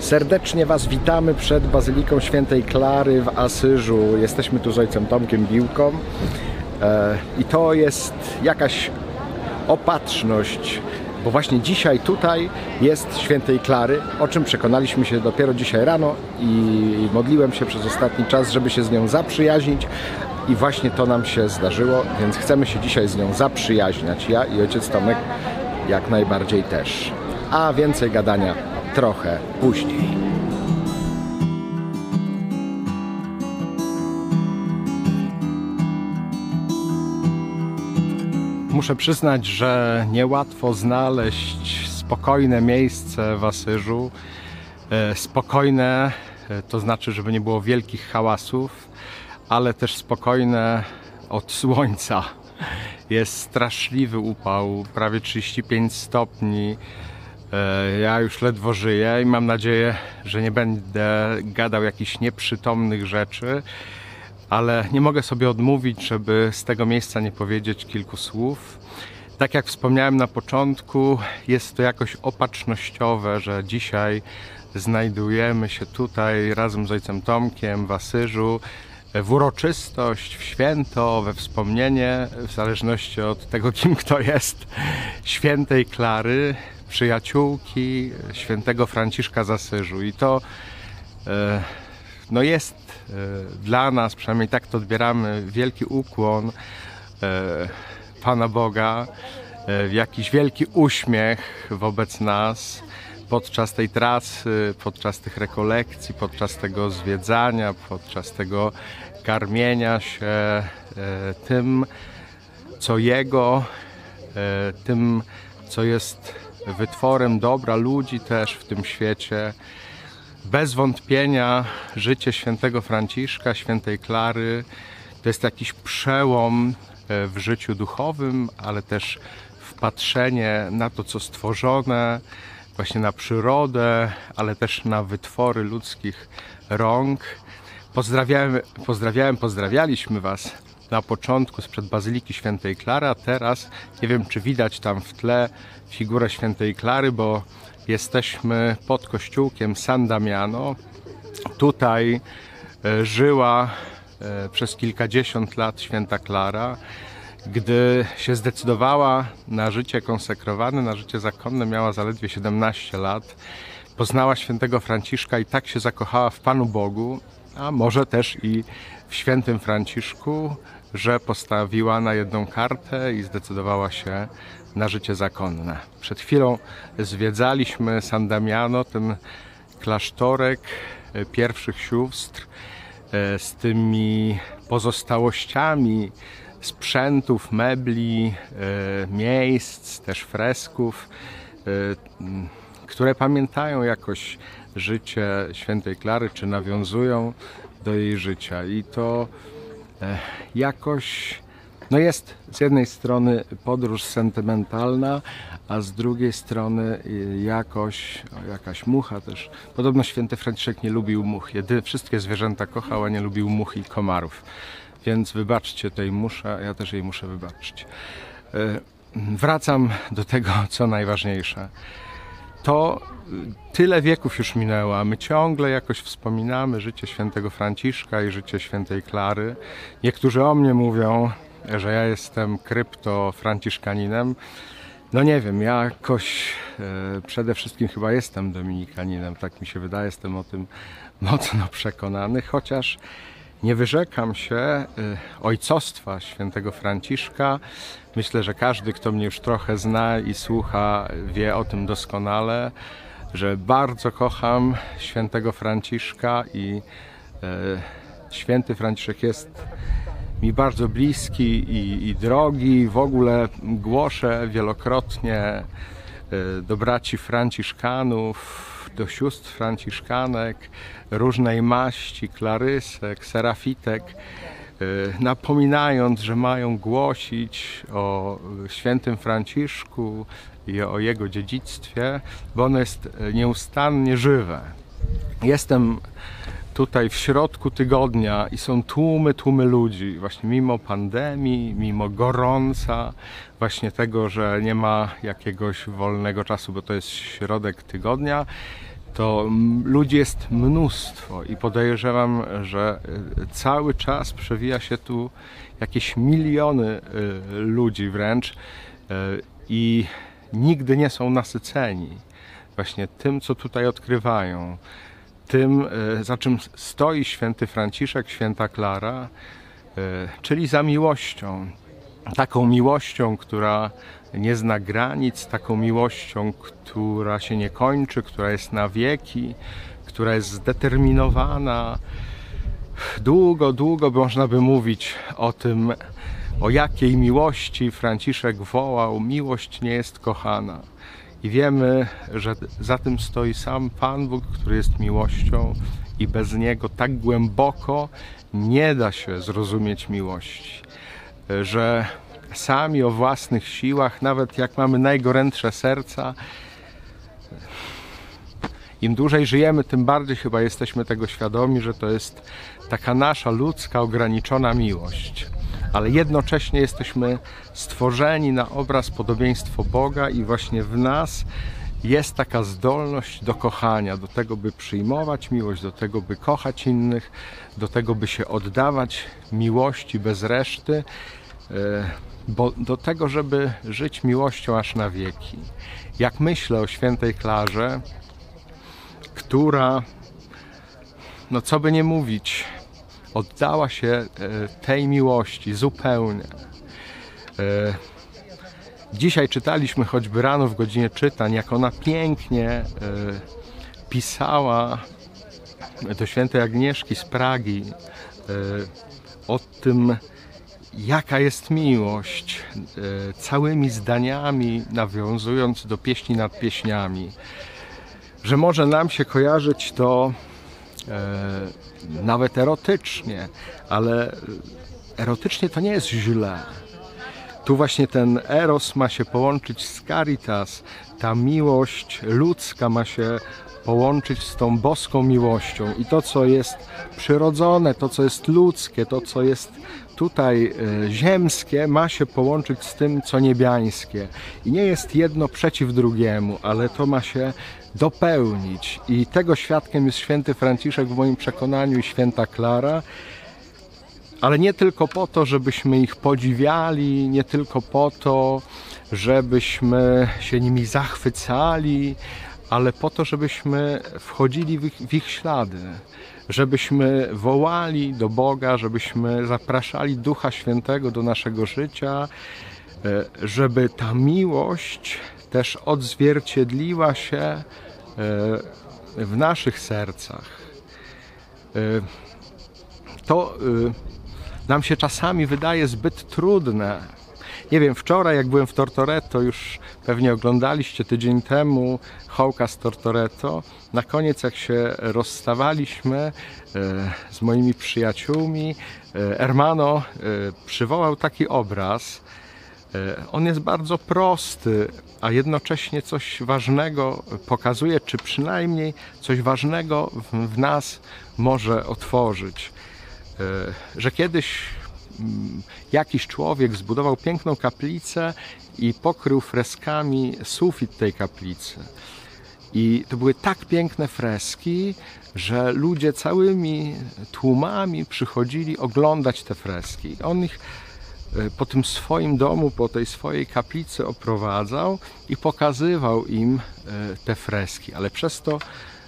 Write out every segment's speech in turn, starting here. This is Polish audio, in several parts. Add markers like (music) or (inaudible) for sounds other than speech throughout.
Serdecznie Was witamy przed Bazyliką Świętej Klary w Asyżu. Jesteśmy tu z ojcem Tomkiem Biłką e, i to jest jakaś opatrzność, bo właśnie dzisiaj tutaj jest Świętej Klary, o czym przekonaliśmy się dopiero dzisiaj rano i modliłem się przez ostatni czas, żeby się z nią zaprzyjaźnić i właśnie to nam się zdarzyło, więc chcemy się dzisiaj z nią zaprzyjaźniać. Ja i ojciec Tomek jak najbardziej też. A więcej gadania trochę później. Muszę przyznać, że niełatwo znaleźć spokojne miejsce w Asyżu. E, Spokojne e, to znaczy, żeby nie było wielkich hałasów, ale też spokojne od słońca. Jest straszliwy upał, prawie 35 stopni. E, Ja już ledwo żyję i mam nadzieję, że nie będę gadał jakichś nieprzytomnych rzeczy, ale nie mogę sobie odmówić, żeby z tego miejsca nie powiedzieć kilku słów. Tak jak wspomniałem na początku, jest to jakoś opatrznościowe, że dzisiaj znajdujemy się tutaj razem z ojcem Tomkiem w Asyżu w uroczystość, w święto, we wspomnienie, w zależności od tego, (laughs) kim kto jest, świętej Klary, przyjaciółki świętego Franciszka z Asyżu. I to e, no jest e, dla nas, przynajmniej tak to odbieramy, wielki ukłon e, Pana Boga, jakiś wielki uśmiech wobec nas podczas tej trasy, podczas tych rekolekcji, podczas tego zwiedzania, podczas tego karmienia się tym, co Jego, tym, co jest wytworem dobra ludzi też w tym świecie. Bez wątpienia życie świętego Franciszka, świętej Klary to jest jakiś przełom e, w życiu duchowym, ale też wpatrzenie na to, co stworzone, właśnie na przyrodę, ale też na wytwory ludzkich rąk. Pozdrawiałem, pozdrawiałem, pozdrawialiśmy Was na początku sprzed Bazyliki Świętej Klary, a teraz nie wiem, czy widać tam w tle figurę Świętej Klary, bo jesteśmy pod kościółkiem San Damiano. Tutaj e, żyła e, przez kilkadziesiąt lat święta Klara. Gdy się zdecydowała na życie konsekrowane, na życie zakonne, miała zaledwie 17 lat. Poznała świętego Franciszka i tak się zakochała w Panu Bogu, a może też i w świętym Franciszku, że postawiła na jedną kartę i zdecydowała się na życie zakonne. Przed chwilą zwiedzaliśmy San Damiano, ten klasztorek e, pierwszych sióstr e, z tymi pozostałościami sprzętów, mebli, e, miejsc, też fresków, które pamiętają jakoś życie świętej Klary, czy nawiązują do jej życia. I to jakoś no jest z jednej strony podróż sentymentalna, a z drugiej strony y, jakoś, o, jakaś mucha też. Podobno święty Franciszek nie lubił much. Jedy, wszystkie zwierzęta kochał, a nie lubił much i komarów. Więc wybaczcie tej muszę, ja też jej muszę wybaczyć. E, Wracam do tego, co najważniejsze. To y, tyle wieków już minęło, a my ciągle jakoś wspominamy życie świętego Franciszka i życie świętej Klary. Niektórzy o mnie mówią, że ja jestem krypto-franciszkaninem. No nie wiem, ja jakoś e, przede wszystkim chyba jestem dominikaninem, tak mi się wydaje, jestem o tym mocno przekonany, chociaż nie wyrzekam się e, ojcostwa świętego Franciszka. Myślę, że każdy, kto mnie już trochę zna i słucha, wie o tym doskonale, że bardzo kocham świętego Franciszka i e, święty Franciszek jest mi bardzo bliski i, i drogi. W ogóle głoszę wielokrotnie e, do braci Franciszkanów, do sióstr Franciszkanek, różnej maści, klarysek, serafitek, e, napominając, że mają głosić o świętym Franciszku i o jego dziedzictwie, bo ono jest nieustannie żywe. Jestem tutaj w środku tygodnia i są tłumy, tłumy ludzi, właśnie mimo pandemii, mimo gorąca, właśnie tego, że nie ma jakiegoś wolnego czasu, bo to jest środek tygodnia, to mm, ludzi jest mnóstwo i podejrzewam, że y, cały czas przewija się tu jakieś miliony y, ludzi wręcz y, i nigdy nie są nasyceni właśnie tym, co tutaj odkrywają, tym, za czym stoi święty Franciszek, święta Klara, czyli za miłością. Taką miłością, która nie zna granic, taką miłością, która się nie kończy, która jest na wieki, która jest zdeterminowana. Długo, długo można by mówić o tym, o jakiej miłości Franciszek wołał: Miłość nie jest kochana. I wiemy, że za tym stoi sam Pan Bóg, który jest miłością, i bez niego tak głęboko nie da się zrozumieć miłości, że sami o własnych siłach, nawet jak mamy najgorętsze serca. Im dłużej żyjemy, tym bardziej chyba jesteśmy tego świadomi, że to jest taka nasza ludzka, ograniczona miłość. Ale jednocześnie jesteśmy stworzeni na obraz, podobieństwo Boga, i właśnie w nas jest taka zdolność do kochania, do tego, by przyjmować miłość, do tego, by kochać innych, do tego, by się oddawać miłości bez reszty. E, bo do tego, żeby żyć miłością aż na wieki. Jak myślę o świętej Klarze, która, no co by nie mówić, oddała się e, tej miłości zupełnie. Dzisiaj czytaliśmy choćby rano w godzinie czytań, jak ona pięknie e, pisała do świętej Agnieszki z Pragi o tym, jaka jest miłość, e, całymi zdaniami nawiązując do pieśni nad pieśniami, że może nam się kojarzyć to nawet erotycznie, ale erotycznie to nie jest źle. Tu właśnie ten eros ma się połączyć z caritas, ta miłość ludzka ma się połączyć z tą boską miłością i to, co jest przyrodzone, to, co jest ludzkie, to, co jest tutaj e, ziemskie ma się połączyć z tym, co niebiańskie. I nie jest jedno przeciw drugiemu, ale to ma się dopełnić. I tego świadkiem jest święty Franciszek w moim przekonaniu i święta Klara. Ale nie tylko po to, żebyśmy ich podziwiali, nie tylko po to, żebyśmy się nimi zachwycali, ale po to, żebyśmy wchodzili w ich, w ich ślady, żebyśmy wołali do Boga, żebyśmy zapraszali Ducha Świętego do naszego życia, e, żeby ta miłość też odzwierciedliła się e, w naszych sercach. E, to nam się czasami wydaje zbyt trudne. Nie wiem, wczoraj jak byłem w Tortoretto, już pewnie oglądaliście tydzień temu Hołka z Tortoretto, na koniec jak się rozstawaliśmy e, z moimi przyjaciółmi, e, Ermano e, przywołał taki obraz. On jest bardzo prosty, a jednocześnie coś ważnego pokazuje, czy przynajmniej coś ważnego w nas może otworzyć. Że kiedyś mm, jakiś człowiek zbudował piękną kaplicę i pokrył freskami sufit tej kaplicy. I to były tak piękne freski, że ludzie całymi tłumami przychodzili oglądać te freski. On ich e, po tym swoim domu, po tej swojej kaplicy oprowadzał i pokazywał im e, te freski. Ale przez to,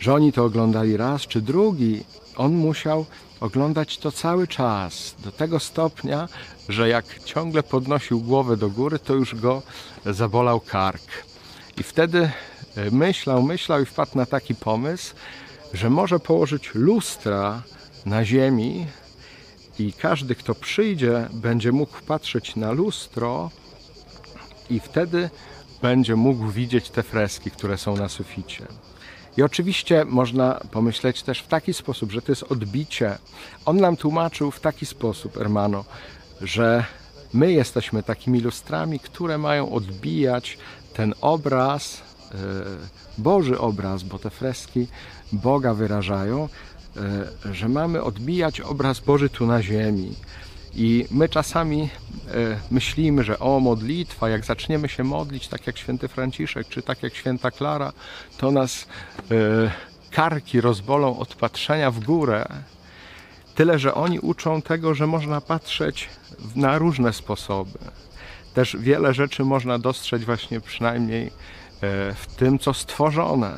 że oni to oglądali raz czy drugi, on musiał oglądać to cały czas, do tego stopnia, że jak ciągle podnosił głowę do góry, to już go zabolał kark. I wtedy E, myślał, myślał i wpadł na taki pomysł, że może położyć lustra na ziemi i każdy, kto przyjdzie, będzie mógł patrzeć na lustro i wtedy będzie mógł widzieć te freski, które są na suficie. I oczywiście można pomyśleć też w taki sposób, że to jest odbicie. On nam tłumaczył w taki sposób, Hermano, że my jesteśmy takimi lustrami, które mają odbijać ten obraz E, Boży obraz, bo te freski Boga wyrażają, e, że mamy odbijać obraz Boży tu na ziemi. I my czasami e, myślimy, że o modlitwa, jak zaczniemy się modlić tak jak święty Franciszek, czy tak jak święta Klara, to nas karki rozbolą od patrzenia w górę. Tyle, że oni uczą tego, że można patrzeć na różne sposoby. Też wiele rzeczy można dostrzec właśnie przynajmniej e, w tym, co stworzone.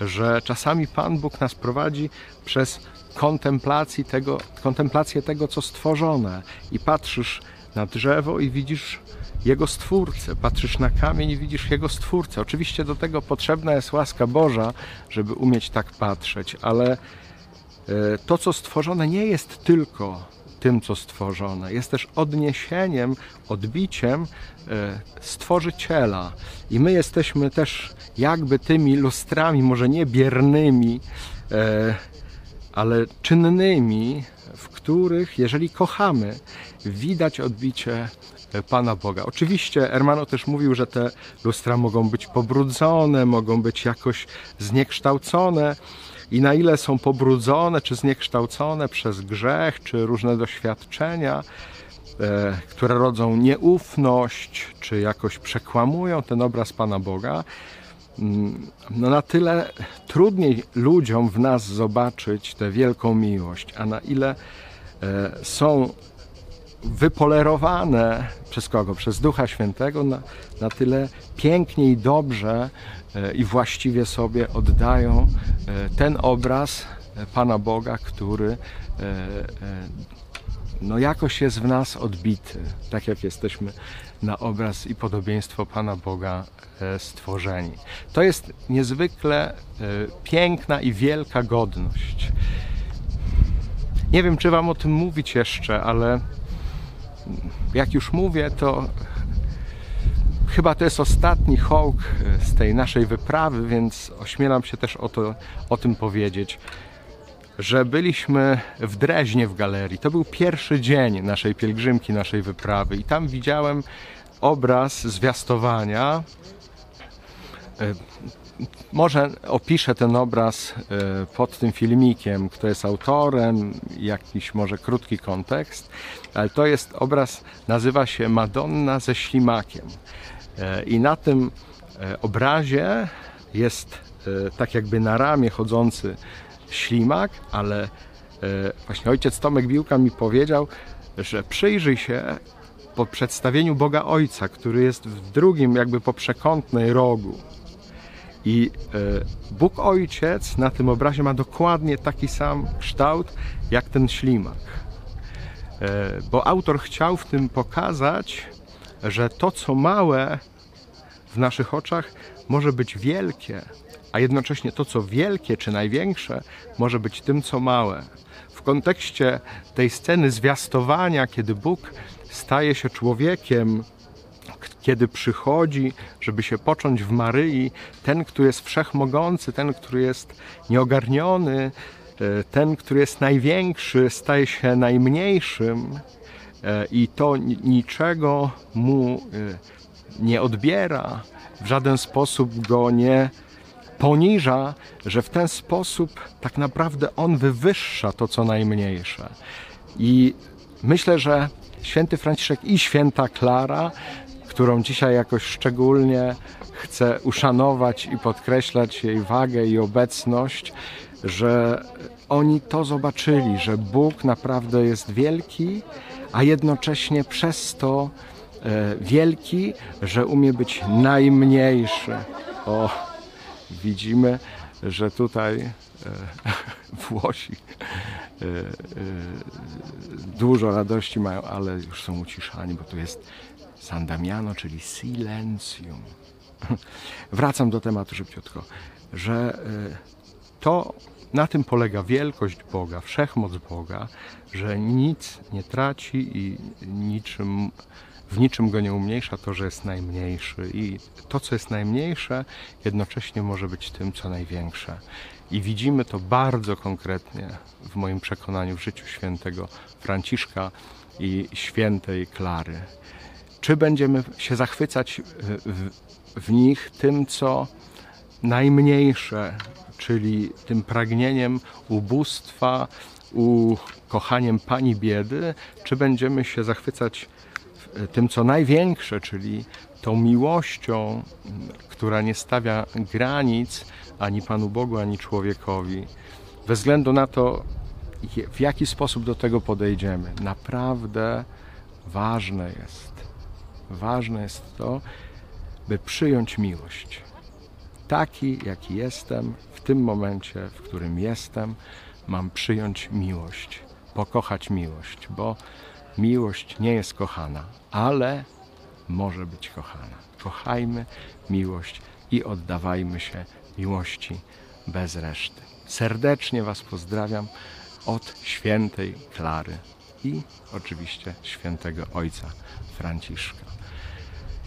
Że czasami Pan Bóg nas prowadzi przez kontemplacji tego, kontemplację tego, co stworzone. I patrzysz na drzewo i widzisz jego stwórcę, patrzysz na kamień i widzisz jego stwórcę. Oczywiście do tego potrzebna jest łaska Boża, żeby umieć tak patrzeć, ale e, to, co stworzone, nie jest tylko tym, co stworzone. Jest też odniesieniem, odbiciem e, stworzyciela. I my jesteśmy też jakby tymi lustrami, może nie biernymi, e, ale czynnymi, w których, jeżeli kochamy, widać odbicie Pana Boga. Oczywiście Ermano też mówił, że te lustra mogą być pobrudzone, mogą być jakoś zniekształcone i na ile są pobrudzone czy zniekształcone przez grzech czy różne doświadczenia, e, które rodzą nieufność czy jakoś przekłamują ten obraz Pana Boga, no na tyle trudniej ludziom w nas zobaczyć tę wielką miłość, a na ile e, są wypolerowane przez kogo? Przez Ducha Świętego na, na tyle pięknie i dobrze e, i właściwie sobie oddają e, ten obraz Pana Boga, który no jakoś jest w nas odbity, tak jak jesteśmy na obraz i podobieństwo Pana Boga stworzeni. To jest niezwykle piękna i wielka godność. Nie wiem, czy Wam o tym mówić jeszcze, ale jak już mówię, to chyba to jest ostatni hołk e, z tej naszej wyprawy, więc ośmielam się też o, to, o tym powiedzieć, że byliśmy w Dreźnie w galerii. To był pierwszy dzień naszej pielgrzymki, naszej wyprawy i tam widziałem obraz zwiastowania e, może opiszę ten obraz e, pod tym filmikiem, kto jest autorem, jakiś może krótki kontekst, ale to jest obraz, nazywa się Madonna ze ślimakiem. E, I na tym obrazie jest tak jakby na ramię chodzący ślimak, ale właśnie ojciec Tomek Biłka mi powiedział, że przyjrzyj się po przedstawieniu Boga Ojca, który jest w drugim jakby po przekątnej rogu i e, Bóg Ojciec na tym obrazie ma dokładnie taki sam kształt jak ten ślimak. E, bo autor chciał w tym pokazać, że to, co małe w naszych oczach, może być wielkie, a jednocześnie to, co wielkie czy największe, może być tym, co małe. W kontekście tej sceny zwiastowania, kiedy Bóg staje się człowiekiem, kiedy przychodzi, żeby się począć w Maryi, ten, który jest wszechmogący, ten, który jest nieogarniony, e, ten, który jest największy, staje się najmniejszym e, i to niczego mu e, nie odbiera, w żaden sposób go nie poniża, że w ten sposób tak naprawdę on wywyższa to, co najmniejsze. I myślę, że święty Franciszek i święta Klara którą dzisiaj jakoś szczególnie chcę uszanować i podkreślać jej wagę i obecność, że oni to zobaczyli, że Bóg naprawdę jest wielki, a jednocześnie przez to e, wielki, że umie być najmniejszy. O, widzimy, że tutaj e, (laughs) Włosi e, dużo radości mają, ale już są uciszani, bo tu jest San Damiano, czyli silencium. (laughs) Wracam do tematu szybciutko, że e, to na tym polega wielkość Boga, wszechmoc Boga, że nic nie traci i niczym, w niczym go nie umniejsza to, że jest najmniejszy. I to, co jest najmniejsze, jednocześnie może być tym, co największe. I widzimy to bardzo konkretnie w moim przekonaniu w życiu świętego Franciszka i świętej Klary czy będziemy się zachwycać w, w nich tym, co najmniejsze, czyli tym pragnieniem ubóstwa, ukochaniem pani biedy, czy będziemy się zachwycać tym, co największe, czyli tą miłością, która nie stawia granic ani Panu Bogu, ani człowiekowi. Bez względu na to, w jaki sposób do tego podejdziemy. Naprawdę ważne jest, ważne jest to, by przyjąć miłość. Taki, jaki jestem, w tym momencie, w którym jestem, mam przyjąć miłość, pokochać miłość, bo miłość nie jest kochana, ale może być kochana. Kochajmy miłość i oddawajmy się miłości bez reszty. Serdecznie Was pozdrawiam od świętej Klary i oczywiście świętego Ojca Franciszka.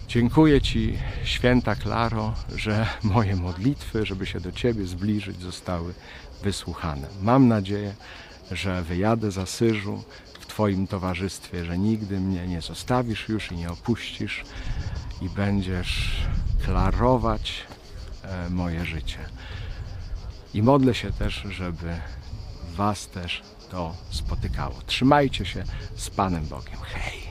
Dziękuję Ci, święta Klaro, że moje modlitwy, żeby się do Ciebie zbliżyć, zostały wysłuchane. Mam nadzieję, że wyjadę z Asyżu Twoim towarzystwie, że nigdy mnie nie zostawisz już i nie opuścisz i będziesz klarować e, moje życie. I modlę się też, żeby Was też to spotykało. Trzymajcie się z Panem Bogiem. Hej!